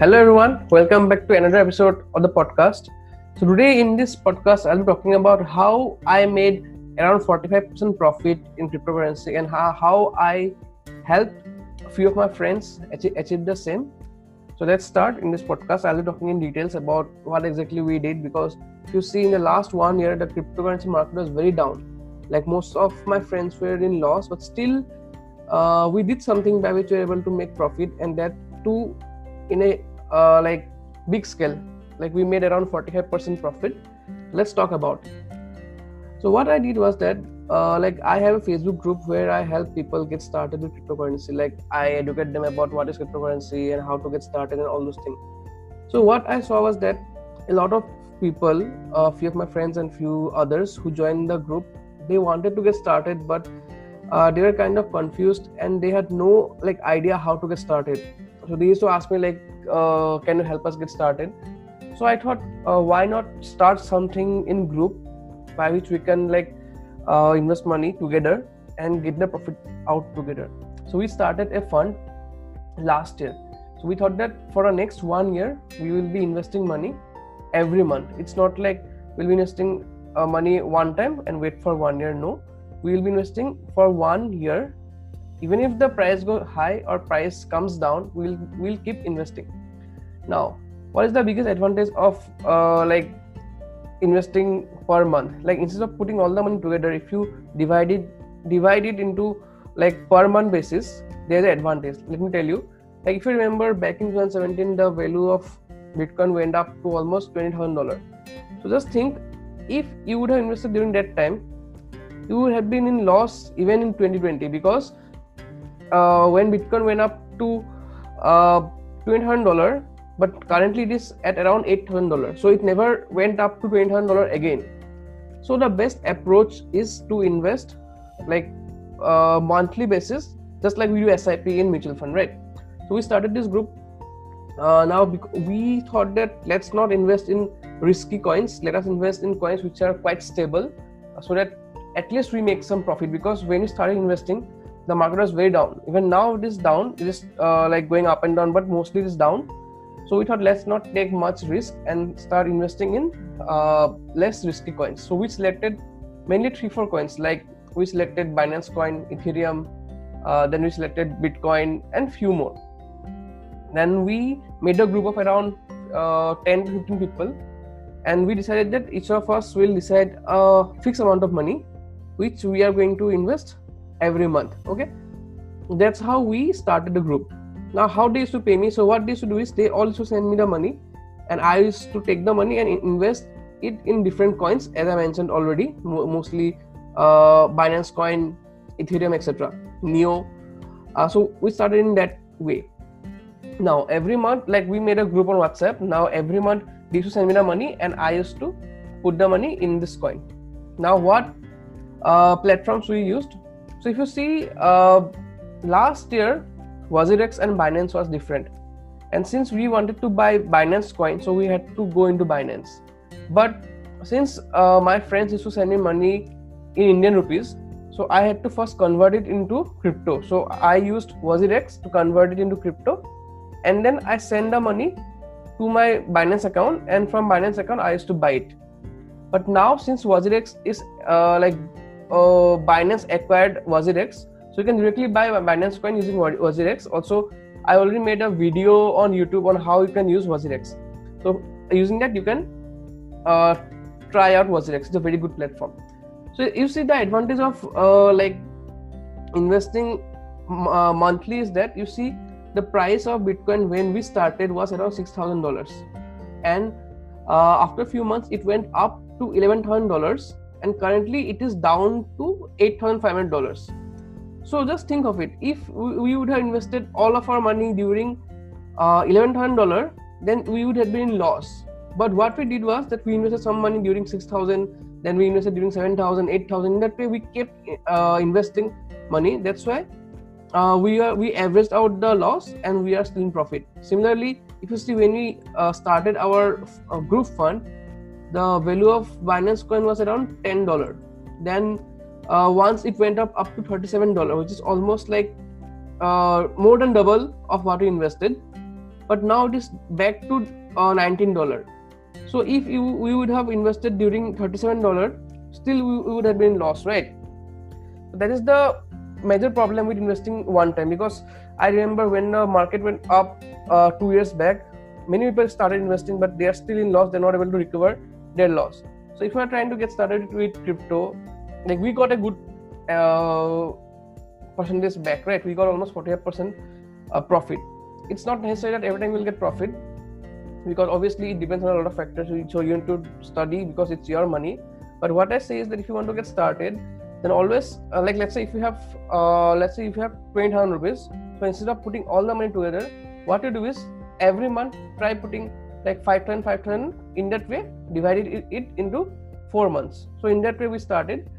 Hello, everyone. Welcome back to another episode of the podcast. So, today in this podcast, I'll be talking about how I made around 45% profit in cryptocurrency and how, how I helped a few of my friends achieve, achieve the same. So, let's start in this podcast. I'll be talking in details about what exactly we did because you see in the last one year, the cryptocurrency market was very down. Like most of my friends were in loss, but still, uh, we did something by which we were able to make profit and that too in a uh, like big scale like we made around 45% profit. Let's talk about. So what i did was that uh, like i have a facebook group where i help people get started with cryptocurrency. Like i educate them about what is cryptocurrency and how to get started and all those things. So what i saw was that a lot of people a few of my friends and few others who joined the group they wanted to get started but uh, they were kind of confused and they had no like idea how to get started so they used to ask me like uh, can you help us get started? So i thought uh, why not start something in group by which we can like uh, invest money together and get the profit out together. So we started a fund last year. So we thought that for the next one year we will be investing money every month. It's not like we'll be investing uh, money one time and wait for one year. No. We will be investing for one year even if the price goes high or price comes down we'll we'll keep investing. Now what is the biggest advantage of uh, like investing per month? Like instead of putting all the money together if you divide it divide it into like per month basis there's an advantage. Let me tell you like if you remember back in 2017 the value of bitcoin went up to almost $20000 so just think if you would have invested during that time you would have been in loss even in 2020 because uh, when Bitcoin went up to uh, $2,800, but currently it is at around $8,000. So it never went up to $2,800 again. So the best approach is to invest like uh, monthly basis, just like we do SIP in mutual fund, right? So we started this group. Uh, now we thought that let's not invest in risky coins. Let us invest in coins which are quite stable, so that at least we make some profit. Because when you started investing, the market was way down. Even now it is down it is uh, like going up and down but mostly it is down. So we thought let's not take much risk and start investing in uh, less risky coins. So we selected mainly three four coins. Like we selected binance coin ethereum uh, then we selected bitcoin and few more. Then we made a group of around uh, 10 to 15 people. And we decided that each of us will decide a fixed amount of money which we are going to invest every month okay? That's how we started the group. Now how they used to pay me? So what they used to do is they also send me the money and i used to take the money and invest it in different coins as i mentioned already mostly uh, binance coin ethereum etc neo. Uh, so we started in that way. Now every month like we made a group on whatsapp. Now every month they used to send me the money and i used to put the money in this coin. Now what uh, platforms we used so if you see, uh, last year, WazirX and Binance was different. And since we wanted to buy Binance coin, so we had to go into Binance. But since uh, my friends used to send me money in Indian rupees, so I had to first convert it into crypto. So I used WazirX to convert it into crypto, and then I send the money to my Binance account, and from Binance account I used to buy it. But now since WazirX is uh, like uh, Binance acquired WazirX. So you can directly buy Binance coin using WazirX. Also, I already made a video on YouTube on how you can use WazirX. So using that, you can uh, try out WazirX. It's a very good platform. So you see the advantage of uh, like investing uh, monthly is that you see the price of Bitcoin when we started was around six thousand dollars, and uh, after a few months it went up to eleven thousand dollars and currently it is down to $8,500. So just think of it. If we would have invested all of our money during uh, $11,000, then we would have been in loss. But what we did was that we invested some money during 6,000, then we invested during 7,000, 8,000. In that way, we kept uh, investing money. That's why uh, we are we averaged out the loss and we are still in profit. Similarly, if you see when we uh, started our uh, group fund, the value of Binance coin was around ten dollar. Then uh, once it went up up to thirty seven dollar, which is almost like uh, more than double of what we invested. but now it is back to uh, 19 dollar so if you we would have invested during 37 dollar still we, we would have been lost right that is the major problem with investing one time because i remember when the market went up uh, two years back many people started investing but they are still in loss they're not able to recover their loss. So if you are trying to get started with crypto like we got a good uh, percentage back right? We got almost 45% uh, profit. It's not necessary that every time we'll get profit because obviously it depends on a lot of factors so you need to study because it's your money. But what i say is that if you want to get started then always uh, like let's say if you have uh, let's say if you have 20000 rupees so instead of putting all the money together what you do is every month try putting like 510 510 in that way divided it, it into four months. So in that way we started.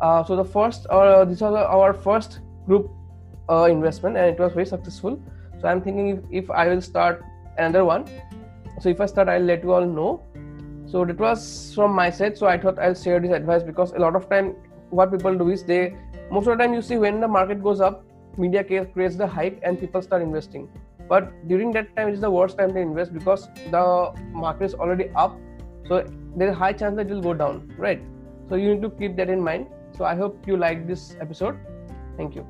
Uh, so the first uh, this was our first group uh, investment and it was very successful. So i'm thinking if, if i will start another one. So if i start i'll let you all know. So that was from my side. So i thought i'll share this advice because a lot of time what people do is they most of the time you see when the market goes up media creates the hype and people start investing but during that time it is the worst time to invest because the market is already up. So there is high chance that it will go down right? So you need to keep that in mind. So i hope you like this episode. Thank you